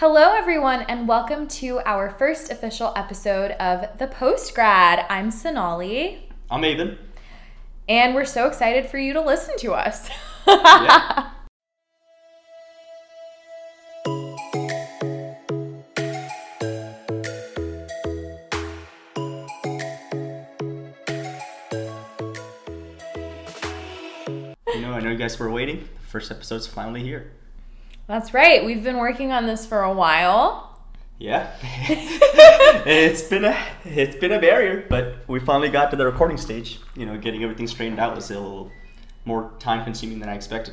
Hello, everyone, and welcome to our first official episode of The Postgrad. I'm Sonali, I'm Abin. and we're so excited for you to listen to us. Yeah. You know, I know you guys were waiting. The first episode's finally here. That's right, we've been working on this for a while. Yeah. it's been a it's been a barrier, but we finally got to the recording stage. You know, getting everything straightened out was a little more time consuming than I expected.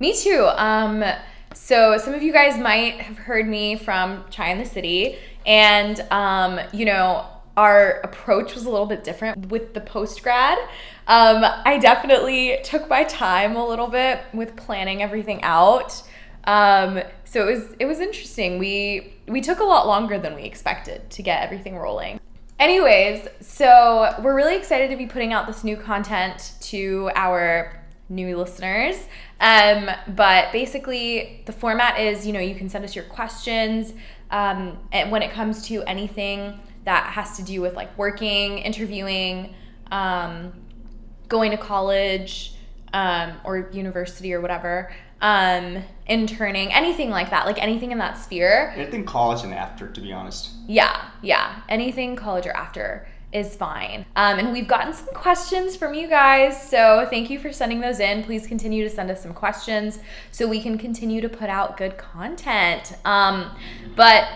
Me too. Um, so some of you guys might have heard me from Chai in the City, and um, you know, our approach was a little bit different with the post grad. Um, I definitely took my time a little bit with planning everything out. Um, so it was it was interesting. We we took a lot longer than we expected to get everything rolling. Anyways, so we're really excited to be putting out this new content to our new listeners. Um, but basically, the format is you know, you can send us your questions um, and when it comes to anything that has to do with like working, interviewing, um, going to college um, or university or whatever, um, interning, anything like that, like anything in that sphere. Anything college and after, to be honest. Yeah, yeah. Anything college or after is fine. Um, and we've gotten some questions from you guys. So thank you for sending those in. Please continue to send us some questions so we can continue to put out good content. Um, but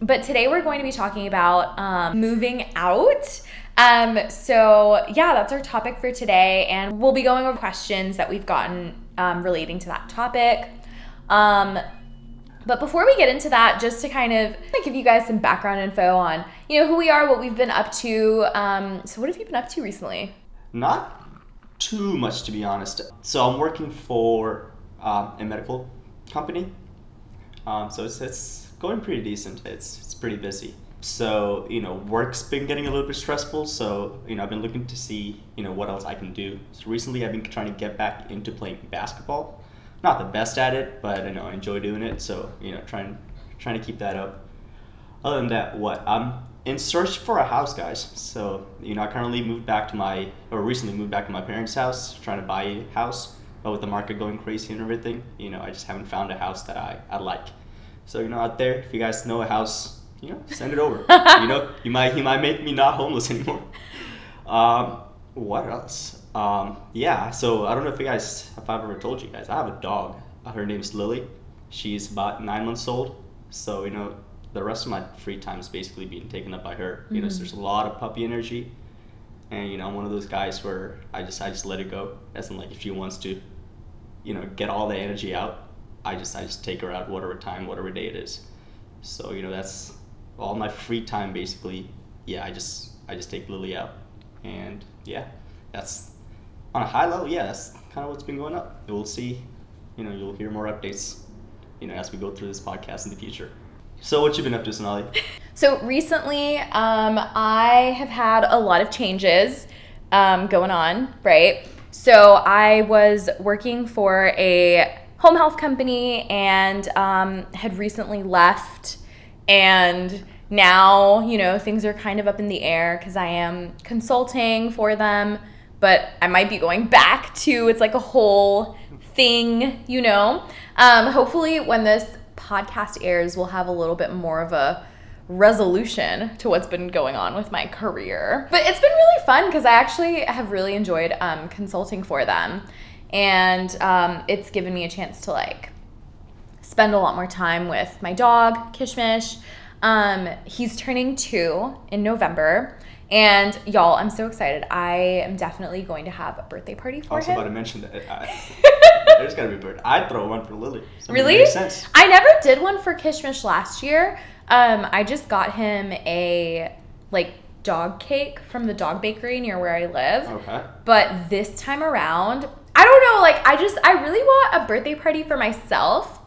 but today we're going to be talking about um, moving out. Um, so yeah, that's our topic for today, and we'll be going over questions that we've gotten um, relating to that topic. Um, but before we get into that, just to kind of give you guys some background info on you know who we are, what we've been up to. Um, so what have you been up to recently? Not too much, to be honest. So I'm working for um, a medical company. Um, so it's, it's going pretty decent. It's it's pretty busy. So you know, work's been getting a little bit stressful. So you know, I've been looking to see you know what else I can do. So recently, I've been trying to get back into playing basketball. Not the best at it, but you know I enjoy doing it. So you know, trying trying to keep that up. Other than that, what I'm in search for a house, guys. So you know, I currently moved back to my or recently moved back to my parents' house, trying to buy a house. But with the market going crazy and everything, you know, I just haven't found a house that I, I like. So you know, out there, if you guys know a house, you know, send it over. you know, you might he might make me not homeless anymore. Um, what else? Um, yeah. So I don't know if you guys, if I've ever told you guys, I have a dog. Her name's Lily. She's about nine months old. So you know, the rest of my free time is basically being taken up by her. You know, so there's a lot of puppy energy. And you know, I'm one of those guys where I just I just let it go. As in like if she wants to, you know, get all the energy out, I just I just take her out whatever time, whatever day it is. So you know that's all my free time basically. Yeah, I just I just take Lily out, and yeah, that's on a high level. Yeah, that's kind of what's been going up. We'll see. You know, you'll hear more updates. You know, as we go through this podcast in the future. So what you been up to, Sonali? So recently, um, I have had a lot of changes um, going on, right? So I was working for a home health company and um, had recently left, and now you know things are kind of up in the air because I am consulting for them, but I might be going back to it's like a whole thing, you know. Um, hopefully, when this podcast airs, we'll have a little bit more of a resolution to what's been going on with my career. But it's been really fun because I actually have really enjoyed um, consulting for them. And um, it's given me a chance to like spend a lot more time with my dog, Kishmish. Um, he's turning two in November. And y'all, I'm so excited. I am definitely going to have a birthday party for him. I was about to mention that. I, there's gotta be a birthday. I'd throw one for Lily. Something Really? I never did one for Kishmish last year. Um, I just got him a like dog cake from the dog bakery near where I live. Okay. But this time around, I don't know, like I just I really want a birthday party for myself,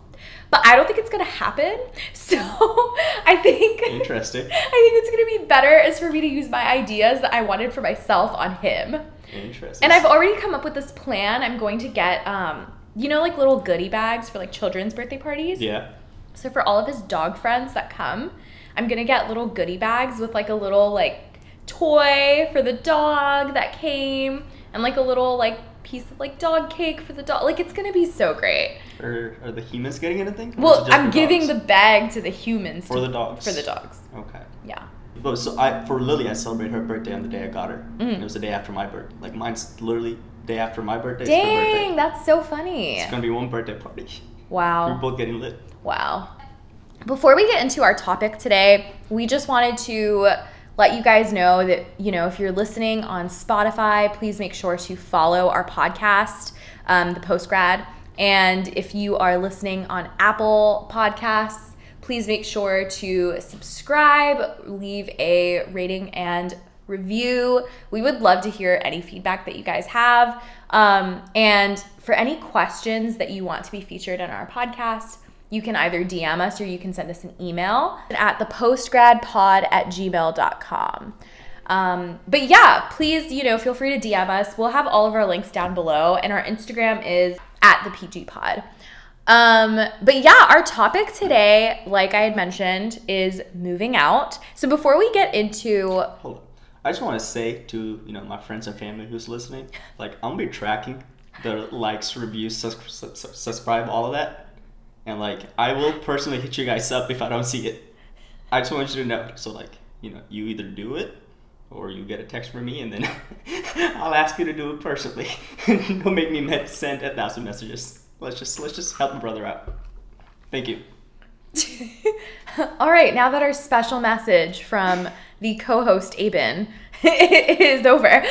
but I don't think it's gonna happen. So I think Interesting. I think it's gonna be better is for me to use my ideas that I wanted for myself on him. Interesting. And I've already come up with this plan. I'm going to get um, you know, like little goodie bags for like children's birthday parties. Yeah. So for all of his dog friends that come, I'm gonna get little goodie bags with like a little like toy for the dog that came and like a little like piece of like dog cake for the dog. Like it's gonna be so great. Are, are the humans getting anything? Well, I'm for giving the bag to the humans For to- the dogs. For the dogs. Okay. Yeah. But so I for Lily, I celebrate her birthday on the day I got her. Mm. It was the day after my birthday. Like mine's literally day after my birthday. Dang, birthday. that's so funny. It's gonna be one birthday party. Wow. We're both getting lit. Wow. Before we get into our topic today, we just wanted to let you guys know that, you know, if you're listening on Spotify, please make sure to follow our podcast, um, the Postgrad. And if you are listening on Apple Podcasts, please make sure to subscribe, leave a rating and review. We would love to hear any feedback that you guys have. Um, and for any questions that you want to be featured in our podcast, you can either DM us or you can send us an email at thepostgradpod at gmail.com. Um, but yeah, please, you know, feel free to DM us. We'll have all of our links down below, and our Instagram is at the PG Pod. Um, but yeah, our topic today, like I had mentioned, is moving out. So before we get into Hold on. I just want to say to you know my friends and family who's listening, like I'm gonna be tracking the likes, reviews, sus- subscribe, all of that, and like I will personally hit you guys up if I don't see it. I just want you to know. So like you know you either do it or you get a text from me, and then I'll ask you to do it personally. don't make me send a thousand messages. Let's just let's just help my brother out. Thank you. All right, now that our special message from the co-host Abin is over,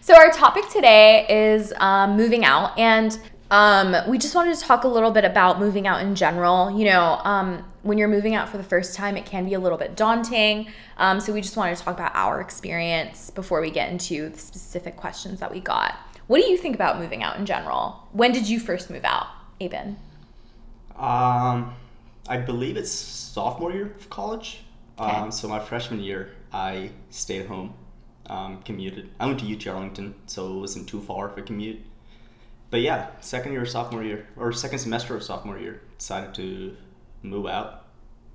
so our topic today is um, moving out, and um, we just wanted to talk a little bit about moving out in general. You know, um, when you're moving out for the first time, it can be a little bit daunting. Um, so we just wanted to talk about our experience before we get into the specific questions that we got. What do you think about moving out in general? When did you first move out, Abin? Um, I believe it's sophomore year of college. Okay. Um, so my freshman year, I stayed home, um, commuted. I went to UT Arlington, so it wasn't too far of a commute. But yeah, second year, sophomore year, or second semester of sophomore year, decided to move out.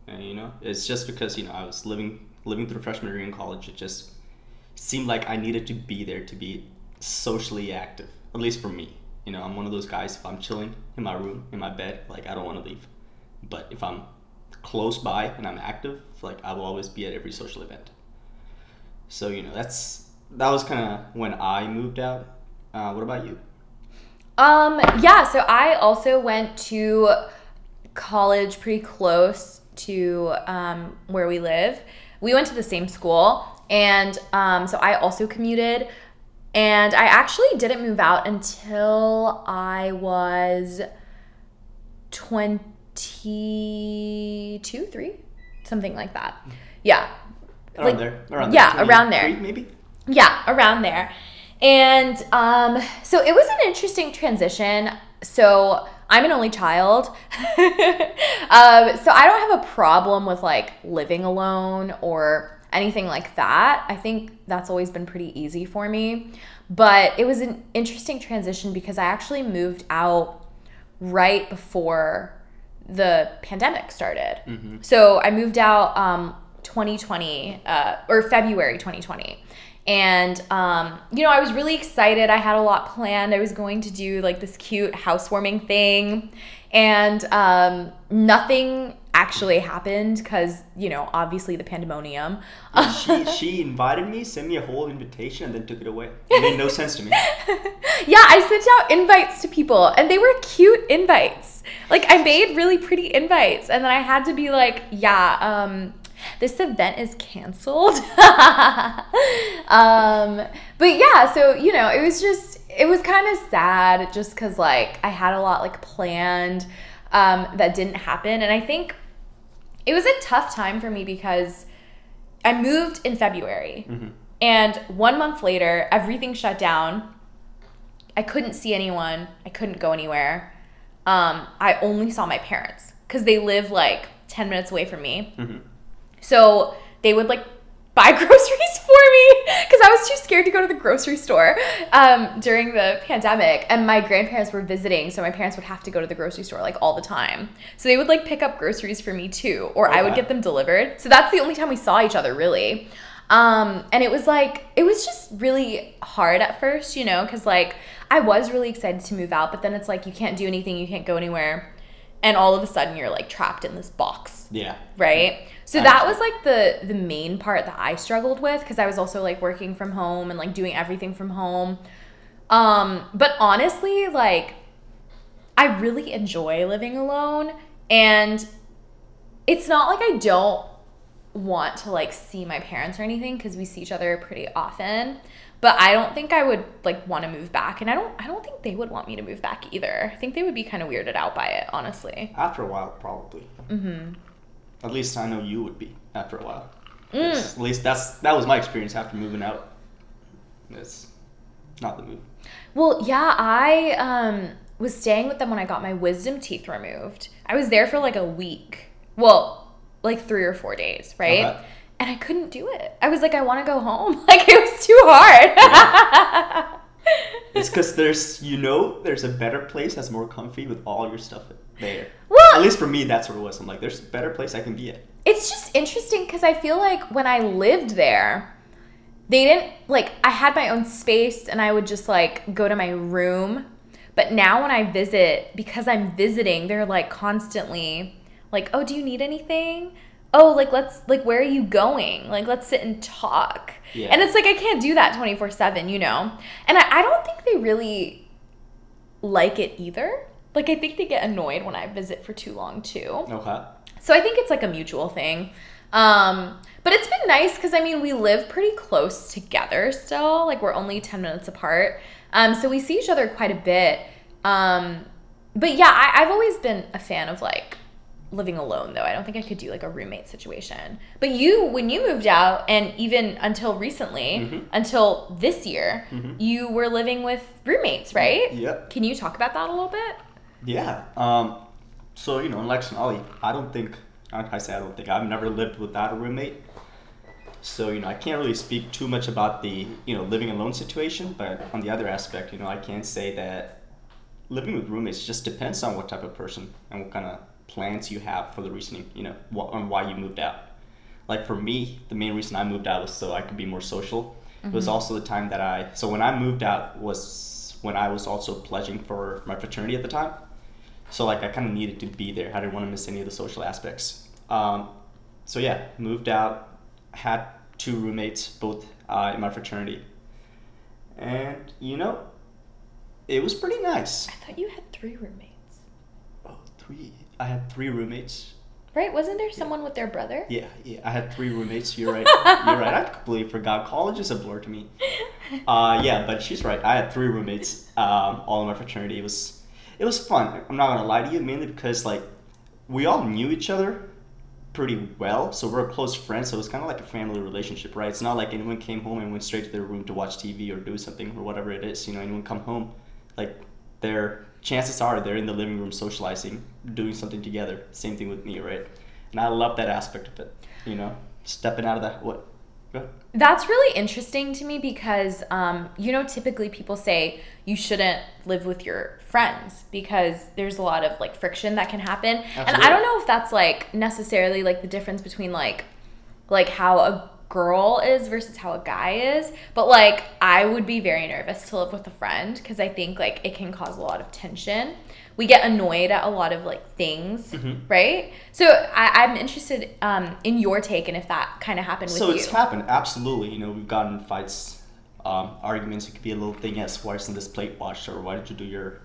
And you know, it's just because you know I was living living through freshman year in college. It just seemed like I needed to be there to be socially active, at least for me. You know, I'm one of those guys. If I'm chilling in my room, in my bed, like I don't want to leave. But if I'm close by and I'm active, like I will always be at every social event. So you know, that's that was kind of when I moved out. Uh, what about you? Um, yeah, so I also went to college pretty close to um, where we live. We went to the same school, and um, so I also commuted. And I actually didn't move out until I was 22, 3, something like that. Yeah. Around Like, there, around yeah, there. around there. maybe. Yeah, around there. And um, so it was an interesting transition. So I'm an only child. um, so I don't have a problem with like living alone or anything like that. I think that's always been pretty easy for me. But it was an interesting transition because I actually moved out right before the pandemic started. So I moved out um, 2020 uh, or February 2020. And, um, you know, I was really excited. I had a lot planned. I was going to do like this cute housewarming thing. And um, nothing actually happened because, you know, obviously the pandemonium. she she invited me, sent me a whole invitation, and then took it away. It made no sense to me. yeah, I sent out invites to people and they were cute invites. Like I made really pretty invites and then I had to be like, yeah, um this event is canceled. um but yeah, so you know, it was just it was kind of sad just cuz like I had a lot like planned um that didn't happen and I think it was a tough time for me because I moved in February. And one month later, everything shut down. I couldn't see anyone. I couldn't go anywhere. Um, I only saw my parents because they live like 10 minutes away from me. Mhm. So they would like buy groceries for me because I was too scared to go to the grocery store um, during the pandemic. And my grandparents were visiting, so my parents would have to go to the grocery store like all the time. So they would like pick up groceries for me too, or I would get them delivered. So that's the only time we saw each other really. Um, and it was like, it was just really hard at first, you know, because like I was really excited to move out, but then it's like you can't do anything, you can't go anywhere. And all of a sudden you're like trapped in this box Yeah. right so that was like the the main part that i struggled with because i was also like working from home and like doing everything from home. Um but honestly like i really enjoy living alone and it's not like i don't want to like see my parents or anything because we see each other pretty often but i don't think i would like want to move back and i don't i don't think they would want me to move back either. I think they would be kind of weirded out by it honestly. After a while, probably. mm-hmm At least I know you would be after a while. Mm. At least that's that was my experience after moving out. It's not the move. Well, yeah, I um was staying with them when I got my wisdom teeth removed. I was there for like a week. Well, like 3 or 4 days, right? Okay. And I couldn't do it. I was like I want to go home. Like it was too hard. It's because there's you know there's a better place that's more comfy with all your stuff there. At least for me, that's what it was. I'm like, there's a better place I can be at. it's just interesting cuz I feel like when I lived there, they didn't like I had my own space and I would just like go to my room. But now when I visit, because I'm visiting, they're like constantly like, "Oh, do you need anything? Oh, like let's like where are you going? Like let's sit and talk." Yeah. And it's like I can't do that 24/7, you know. And I, I don't think they really like it either. Like I think they get annoyed when I visit for too long too. Okay. So I think it's like a mutual thing. Um, but it's been nice because I mean we live pretty close together still. Like we're only ten minutes apart. Um, so we see each other quite a bit. Um, but yeah, I, I've always been a fan of like living alone though. I don't think I could do like a roommate situation. But you, when you moved out, and even until recently, Mhm. until this year, Mhm. you were living with roommates, right? Yep. Can you talk about that a little bit? Yeah. Um, so you know, in Lex and Ollie, I don't think I I say I don't think I've never lived without a roommate. So you know, I can't really speak too much about the you know living alone situation. But on the other aspect, you know, I can say that living with roommates just depends on what type of person and what kind of plans you have for the reasoning, you know, wh- on why you moved out. Like for me, the main reason I moved out was so I could be more social. It was also the time that I so when I moved out was when I was also pledging for my fraternity at the time. So like I kind of needed to be there. I didn't want to miss any of the social aspects. Um, so yeah, moved out, had two roommates, both uh, in my fraternity, and you know, it was pretty nice. I thought you had three roommates. Oh, three. I had three roommates. Right? Wasn't there someone with their brother? Yeah, yeah. I had three roommates. You're right. You're right. I completely forgot. College is a blur to me. Uh, yeah, but she's right. I had three roommates, um, all in my fraternity. It was, it was fun. I'm not gonna lie to you, mainly because like, we all knew each other pretty well, so we're close friends. So it was kind of like a family relationship, right? It's not like anyone came home and went straight to their room to watch TV or do something or whatever it is. You know, anyone come home, like, their chances are they're in the living room socializing, doing something together. Same thing with me, right? And I love that aspect of it. You know, stepping out of that what. That's really interesting to me because, um, you know, typically people say you shouldn't live with your friends because there's a lot of like friction that can happen. And I don't know if that's like necessarily like the difference between like like how a girl is versus how a guy is, but like I would be very nervous to live with a friend because I think like it can cause a lot of tension. We get annoyed at a lot of like things, Mhm. right? So I, I'm interested um, in your take and if that kind of happened with So you. it's happened, absolutely. You know, we've gotten fights, um, arguments. It could be a little thing as why isn't this plate washed or why did you do your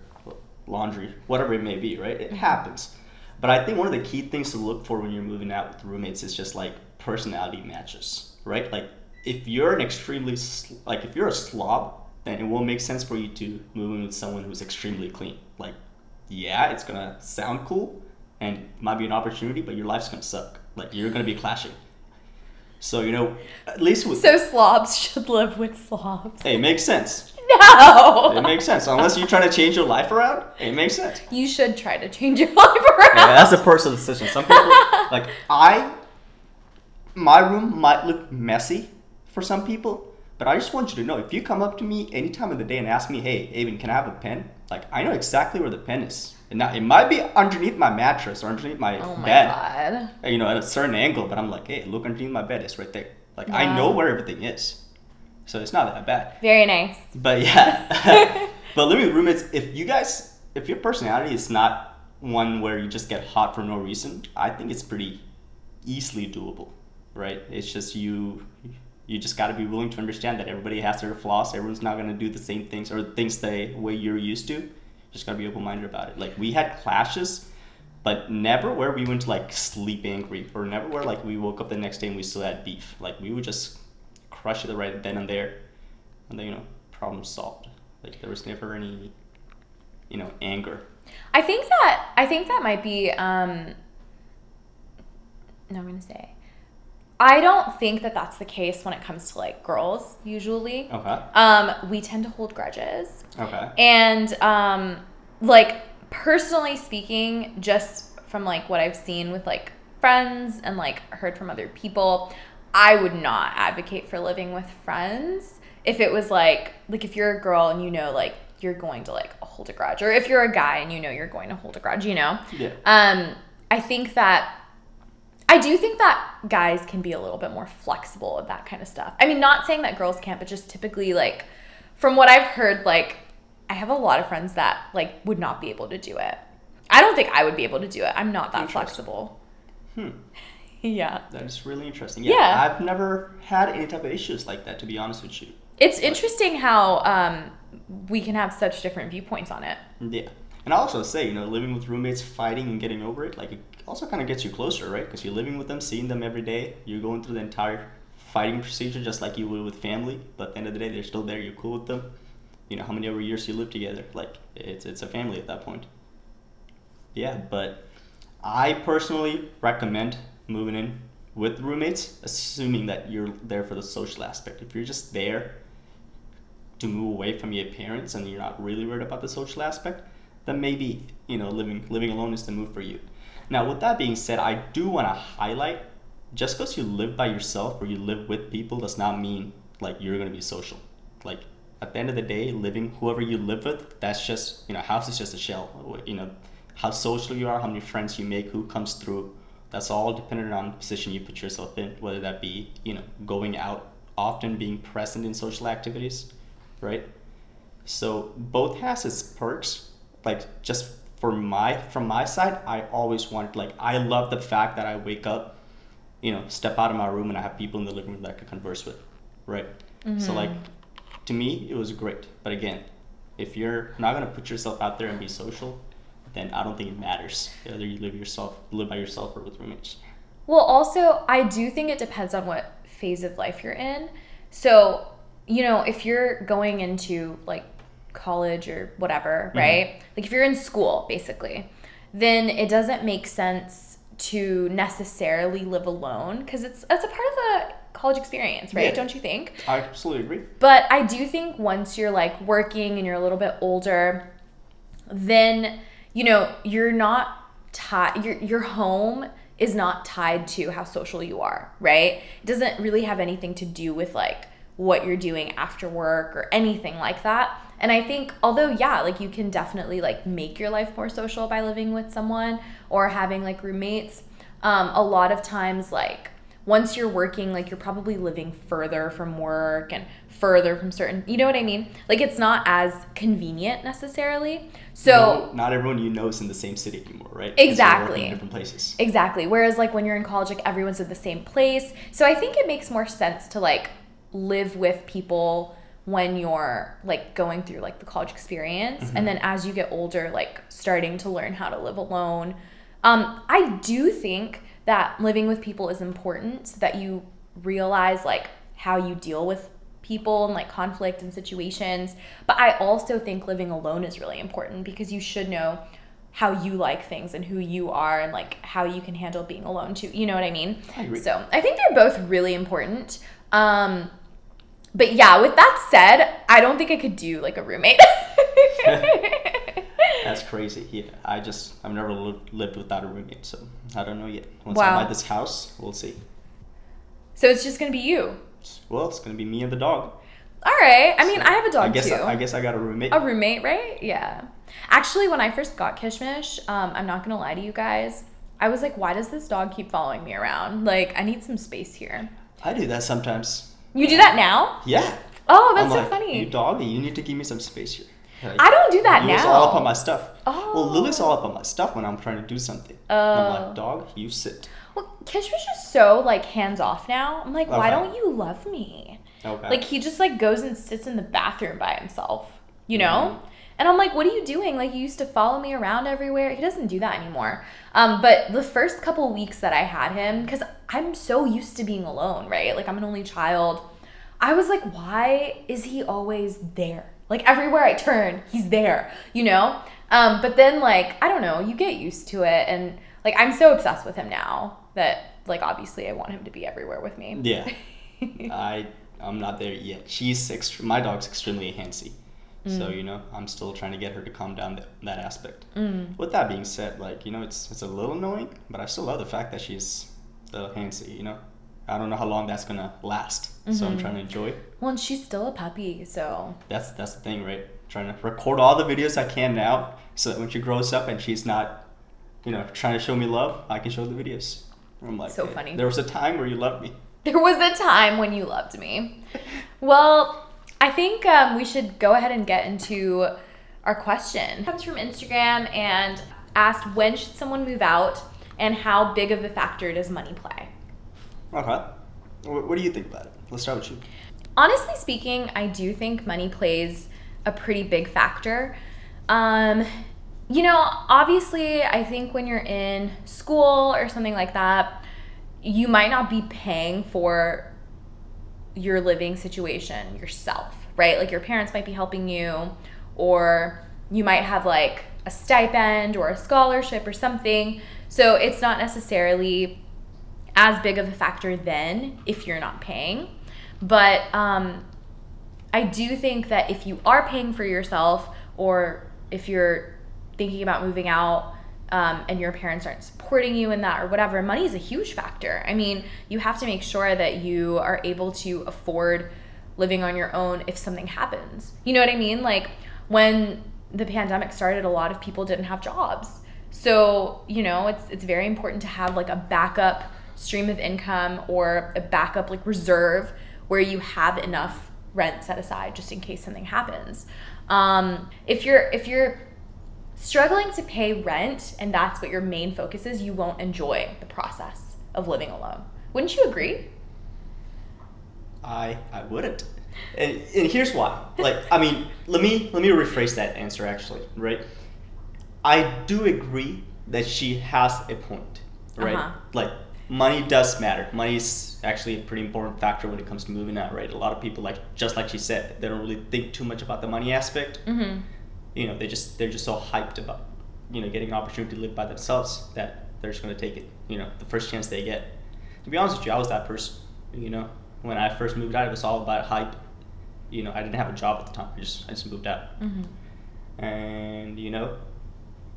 laundry, whatever it may be, right? Mm-hmm. It happens. But I think one of the key things to look for when you're moving out with roommates is just like personality matches, right? Like if you're an extremely like if you're a slob, then it will make sense for you to move in with someone who's extremely clean. Like, yeah, it's gonna sound cool and it might be an opportunity, but your life's gonna suck. Like you're gonna be clashing. So you know, at least with So slobs should live with slobs. hey, it makes sense. No. It makes sense unless you're trying to change your life around. It makes sense. You should try to change your life around. Yeah, that's a personal decision. Some people like I my room might look messy for some people, but I just want you to know if you come up to me any time of the day and ask me, hey, Avin, can I have a pen? Like, I know exactly where the pen is. And now it might be underneath my mattress or underneath my, Oh my bed, god. you know, at a certain angle, but I'm like, hey, look underneath my bed, it's right there. Like, I know where everything is. So it's not that bad. Very nice. But yeah, but living with roommates, if you guys, if your personality is not one where you just get hot for no reason, I think it's pretty easily doable, right? It's just you, you just got to be willing to understand that everybody has their flaws. Everyone's not gonna do the same things or things the way you're used to. Just gotta be open minded about it. Like we had clashes. But never where we went to like sleep angry, or never where like we woke up the next day and we still had beef. Like we would just crush it right then and there, and then you know problem solved. Like there was never any, you know, anger. I think that I think that might be um no, I'm going to say I don't think that that's the case when it comes to like girls usually. Okay. Um we tend to hold grudges. Okay. And um like personally speaking, just from like what I've seen with like friends and like heard from other people, I would not advocate for living with friends if it was like like if you're a girl and you know like you're going to like hold a grudge or if you're a guy and you know you're going to hold a grudge, you know. Yeah. Um I think that I do think that guys can be a little bit more flexible with that kind of stuff. I mean, not saying that girls can't, but just typically like from what I've heard, like I have a lot of friends that like would not be able to do it. I don't think I would be able to do it. I'm not that flexible. Hmm. Yeah. That is really interesting. Yeah, Yeah. I've never had any type of issues like that, to be honest with you. It's interesting how um, we can have such different viewpoints on it. Yeah. And I'll also say, you know, living with roommates, fighting and getting over it, like it also kind of gets you closer, right? Because you're living with them, seeing them every day. You're going through the entire fighting procedure just like you would with family. But at the end of the day, they're still there. You're cool with them. You know, how many ever years you live together. Like, it's, it's a family at that point. Yeah, but I personally recommend moving in with roommates, assuming that you're there for the social aspect. If you're just there to move away from your parents and you're not really worried about the social aspect, then maybe you know living living alone is the move for you. Now, with that being said, I do want to highlight just because you live by yourself or you live with people does not mean like you're gonna be social. Like at the end of the day, living whoever you live with, that's just you know house is just a shell. You know how social you are, how many friends you make, who comes through. That's all dependent on the position you put yourself in, whether that be you know going out often, being present in social activities, right? So both has its perks. Like just for my from my side, I always want like I love the fact that I wake up, you know, step out of my room and I have people in the living room that I can converse with, right? So mm-hmm. like, to me, it was great. But again, if you're not gonna put yourself out there and be social, then I don't think it matters whether you live yourself live by yourself or with roommates. Well, also, I do think it depends on what phase of life you're in. So, you know, if you're going into like college or whatever, mm-hmm. right? Like if you're in school, basically, then it doesn't make sense to necessarily live alone because it's it's a part of the college experience, right? Yeah. Don't you think? I absolutely agree. But I do think once you're like working and you're a little bit older, then you know you're not tied. Your your home is not tied to how social you are, right? It doesn't really have anything to do with like what you're doing after work or anything like that. And I think although yeah, like you can definitely like make your life more social by living with someone or having like roommates. Um, a lot of times like once you're working like you're probably living further from work and further from certain you know what i mean like it's not as convenient necessarily so No- not everyone you know is in the same city anymore, right? Exactly. in different places. exactly whereas like when you're in college like everyone's in the same place so i think it makes more sense to like live with people when you're like going through like the college experience. And then as you get older like starting to learn how to live alone. Um i do think that living with people is important so that you realize like how you deal with people and like conflict and situations. But i also think living alone is really important because you should know how you like things and who you are and like how you can handle being alone too. You know what i mean? I so i think they're both really important. Um but yeah with that said i don't think i could do like a roommate That's crazy. Yeah, I just I've never li- lived without a roommate, so I don't know yet. Once Wow. I buy this house, we'll see. So it's just gonna be you. Well, it's gonna be me and the dog. All right. I mean, I have a dog I guess too. I, guess I got a roommate. a roommate, right? Yeah. Actually, when I first got Kishmish, um, I'm not gonna lie to you guys. I was like, why does this dog keep following me around? Like, I need some space here. I do that sometimes. You do that now? Yeah. Oh, that's I'm so like, funny. You doggy, you need to give me some space here. Like, I don't do that Lily's now. all up on my stuff. Oh. Well, Lily's all up on my stuff when I'm trying to do something. And I'm Oh. like, dog, you sit. Well, Kishmish is just so like hands off now. I'm like, why don't you love me? Okay. Like he just like goes and sits in the bathroom by himself, you know? Mm-hmm. And I'm like, what are you doing? Like you used to follow me around everywhere. He doesn't do that anymore. Um, but the first couple weeks that I had him, because I'm so used to being alone, right? Like I'm an only child. I was like, why is he always there? Like everywhere I turn, he's there, you know? Um, but then like, I don't know, you get used to it and like I'm so obsessed with him now that like obviously I want him to be everywhere with me. Yeah. I I'm not there yet. She's ext- my dog's extremely handsy. So Mm. you know, I'm still trying to get her to calm down that, that aspect. Mm. With that being said, like you know, it's it's a little annoying, but I still love the fact that she's the handsy. You know, I don't know how long that's gonna last, so I'm Mhm. trying to enjoy. Well, and she's still a puppy, so That's that's the thing, right? Trying to record all the videos I can now, so that when she grows up and she's not, you know, trying to show me love, I can show the videos. I'm like, So "Hey, funny. There was a time where you loved me. there was a time when you loved me. Well, I think um, we should go ahead and get into our question. It comes from Instagram and asked when should someone move out and how big of a factor does money play? Okay. What, what do you think about it? Let's start with you. Honestly speaking, I do think money plays a pretty big factor. Um, you know, obviously, I think when you're in school or something like that, you might not be paying for your living situation yourself, right? Like your parents might be helping you, or you might have like a stipend or a scholarship or something. So it's not necessarily as big of a factor then if you're not paying. But um, I do think that if you are paying for yourself, or if you're thinking about moving out, um, and your parents aren't supporting you in that or whatever, money is a huge factor. I mean, you have to make sure that you are able to afford living on your own if something happens. You know what I mean? Like when the pandemic started, a lot of people didn't have jobs. So, you know, it's it's very important to have like a backup stream of income or a backup like reserve where you have enough rent set aside just in case something happens. Um, if you're if you're struggling to pay rent and that's what your main focus is, you won't enjoy the process of living alone. Wouldn't you agree? I I wouldn't. And, and here's why. Like, I mean, let me let me rephrase that answer actually, right? I do agree that she has a point, right? Uh-huh. Like, money does matter. Money is actually a pretty important factor when it comes to moving out, right? A lot of people, like just like she said, they don't really think too much about the money aspect. Mm-hmm. You know, they just they're just so hyped about you know getting an opportunity to live by themselves that they're just gonna take it. You know, the first chance they get. To be honest with you, I was that person. You know, when I first moved out, it was all about hype. You know, I didn't have a job at the time. I just I just moved out, Mm-hmm. and you know,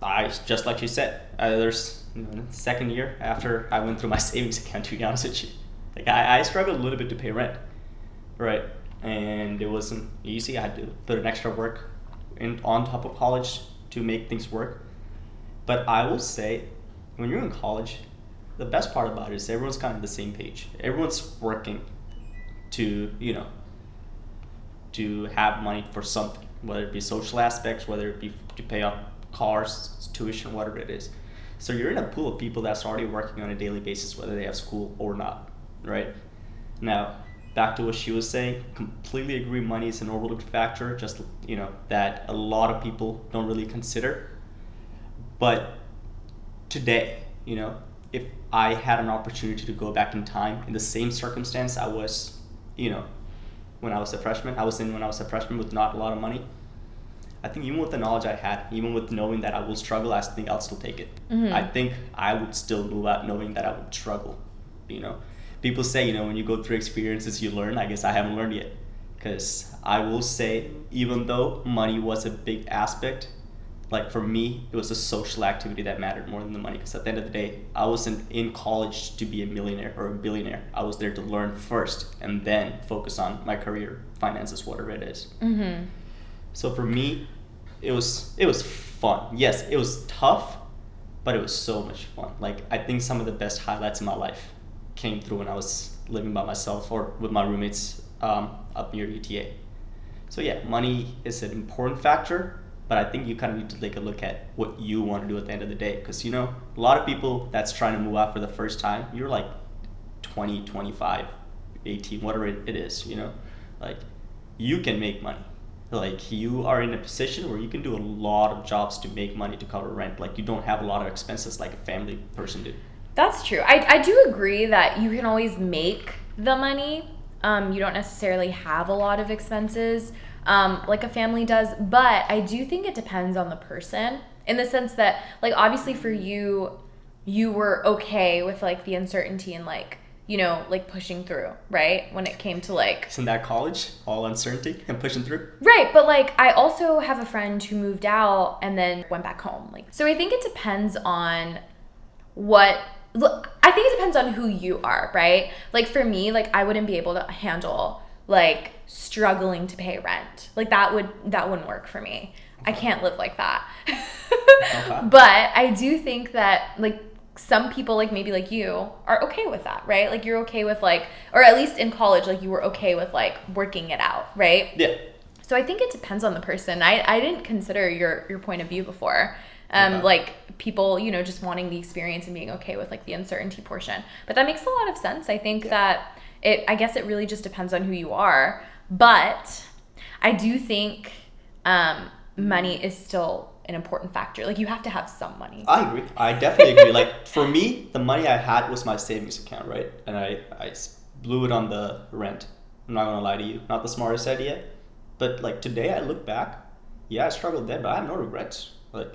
I just like you said, uh, there's you know, the second year after I went through my savings account. To be honest with you, like I, I struggled a little bit to pay rent, right? And it wasn't easy. I had to put an extra work in on top of college to make things work. But I will say, when you're in college, the best part about it is everyone's kind of the same page. Everyone's working to, you know, to have money for something, whether it be social aspects, whether it be to pay off cars, tuition, whatever it is. So you're in a pool of people that's already working on a daily basis, whether they have school or not, right? Now, back to what she was saying, completely agree. Money is an overlooked factor, just you know that a lot of people don't really consider. But today, you know, if I had an opportunity to go back in time in the same circumstance I was, you know, when I was a freshman, I was in when I was a freshman with not a lot of money. I think even with the knowledge I had, even with knowing that I will struggle, I think I'll still take it. Mhm. I think I would still move out knowing that I would struggle. You know, people say, you know, when you go through experiences, you learn. I guess I haven't learned yet. Because I will say, even though money was a big aspect, like for me, it was a social activity that mattered more than the money. Because at the end of the day, I wasn't in college to be a millionaire or a billionaire. I was there to learn first and then focus on my career, finances, whatever it is. Mm-hmm. So for me, it was it was fun. Yes, it was tough, but it was so much fun. Like I think some of the best highlights in my life came through when I was living by myself or with my roommates um, up near UTA. So yeah, money is an important factor, but I think you kind of need to take a look at what you want to do at the end of the day. Because, you know, a lot of people that's trying to move out for the first time, you're like 20, 25, 18, whatever it, it is, you know? Like, you can make money. Like, you are in a position where you can do a lot of jobs to make money to cover rent. Like, you don't have a lot of expenses like a family person did. That's true. I, I do agree that you can always make the money. Um, you don't necessarily have a lot of expenses um, like a family does. But I do think it depends on the person in the sense that, like, obviously for you, you were okay with like the uncertainty and like you know like pushing through right when it came to like isn't that college all uncertainty and pushing through right but like i also have a friend who moved out and then went back home like so i think it depends on what look i think it depends on who you are right like for me like i wouldn't be able to handle like struggling to pay rent. Like that would that wouldn't work for me. I can't live like that. okay. But I do think that like some people like maybe like you are okay with that, right? Like you're okay with like or at least in college like you were okay with like working it out, right? Yeah. So I think it depends on the person. I I didn't consider your your point of view before. Um okay. like people, you know, just wanting the experience and being okay with like the uncertainty portion. But that makes a lot of sense. I think yeah. that it I guess it really just depends on who you are. But I do think um, money is still an important factor. Like you have to have some money. I agree. I definitely agree. Like for me, the money I had was my savings account, right? And I, I blew it on the rent. I'm not gonna lie to you. Not the smartest idea. But like today I look back, yeah, I struggled then, but I have no regrets. Like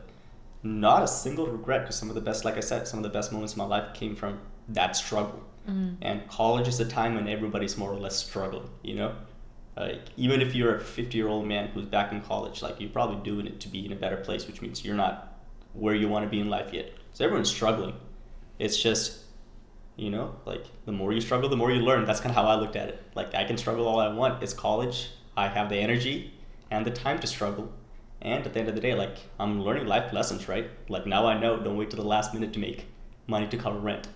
not a single regret because some of the best, like I said, some of the best moments in my life came from that struggle. Mm-hmm. And college is a time when everybody's more or less struggling, you know? Like, even if you're a 50 year old man who's back in college, like, you're probably doing it to be in a better place, which means you're not where you want to be in life yet. So everyone's struggling. It's just, you know, like, the more you struggle, the more you learn. That's kind of how I looked at it. Like, I can struggle all I want. It's college. I have the energy and the time to struggle. And at the end of the day, like, I'm learning life lessons, right? Like, now I know don't wait till the last minute to make money to cover rent.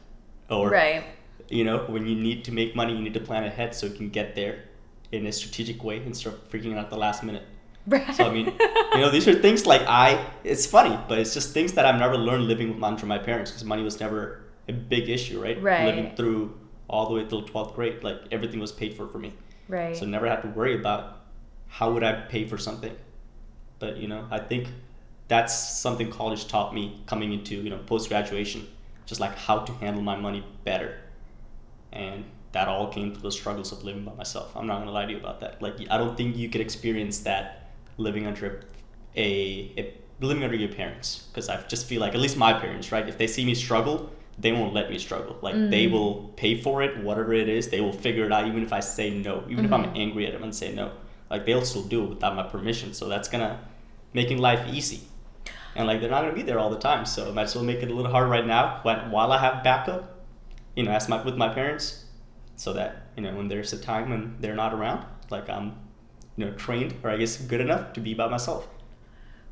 Or, right. you know, when you need to make money, you need to plan ahead so you can get there in a strategic way instead of freaking out the last minute. Right. So I mean, you know, these are things like I. It's funny, but it's just things that I've never learned living with under my parents because money was never a big issue, right? Right. Living through all the way till twelfth grade, like everything was paid for for me. Right. So never had to worry about how would I pay for something. But you know, I think that's something college taught me coming into you know post graduation, just like how to handle my money better, and that all came through the struggles of living by myself. I'm not gonna lie to you about that. Like I don't think you could experience that living under a, a living under your parents because I just feel like at least my parents, right? If they see me struggle, they won't let me struggle. Like mm-hmm. they will pay for it, whatever it is. They will figure it out, even if I say no, even mm-hmm. if I'm mm-hmm. angry at them and say no. Like they'll still do it without my permission. So that's gonna making life easy. And like they're not gonna be there all the time, so I might as well make it a little hard right now. But while I have backup, you know, as my with my parents, so that you know when there's a time when they're not around, like I'm you know trained or I guess good enough to be by myself.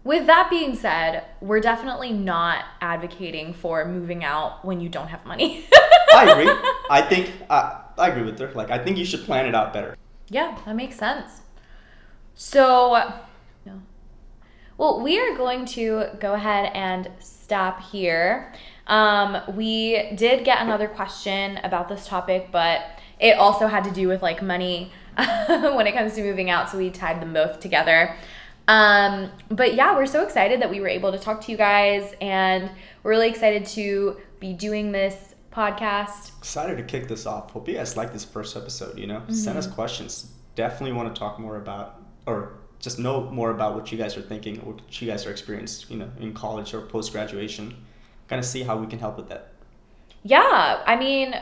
With that being said, we're definitely not advocating for moving out when you don't have money. I agree. I think uh, I agree with her. Like I think you should plan it out better. Yeah, that makes sense. So. Well, we are going to go ahead and stop here. Um, we did get another question about this topic, but it also had to do with like money when it comes to moving out, so we tied them both together. Um, but yeah, we're so excited that we were able to talk to you guys, and we're really excited to be doing this podcast. Excited to kick this off. Hope you guys like this first episode. You know, mm-hmm. send us questions. Definitely want to talk more about, or just know more about what you guys are thinking, what you guys are experiencing. You know, in college or post graduation kind of see how we can help with that. Yeah, I mean,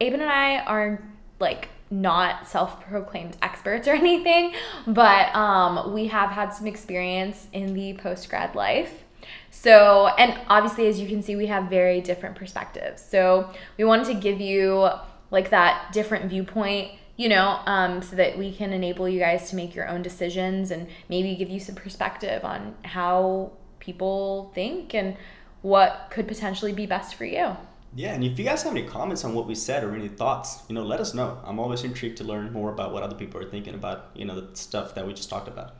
Abin and I are like not self-proclaimed experts or anything, but um, we have had some experience in the post-grad life. So, and obviously, as you can see, we have very different perspectives. So, we wanted to give you like that different viewpoint, you know, um, so that we can enable you guys to make your own decisions and maybe give you some perspective on how people think and what could potentially be best for you. Yeah, and if you guys have any comments on what we said or any thoughts, you know, let us know. I'm always intrigued to learn more about what other people are thinking about, you know, the stuff that we just talked about.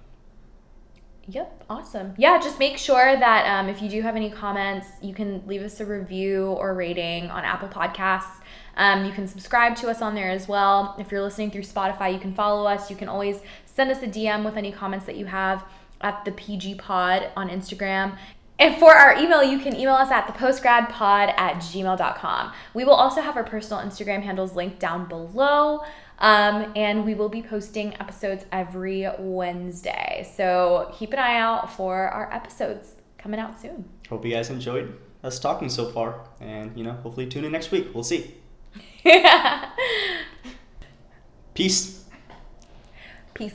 Yep, awesome. Yeah, just make sure that um, if you do have any comments, you can leave us a review or rating on Apple Podcasts. Um, you can subscribe to us on there as well. If you're listening through Spotify, you can follow us. You can always send us a DM with any comments that you have at the PG Pod on Instagram. And for our email, you can email us at thepostgradpod at gmail.com. We will also have our personal Instagram handles linked down below. Um, and we will be posting episodes every Wednesday. So keep an eye out for our episodes coming out soon. Hope you guys enjoyed us talking so far. And, you know, hopefully tune in next week. We'll see. Peace. Peace.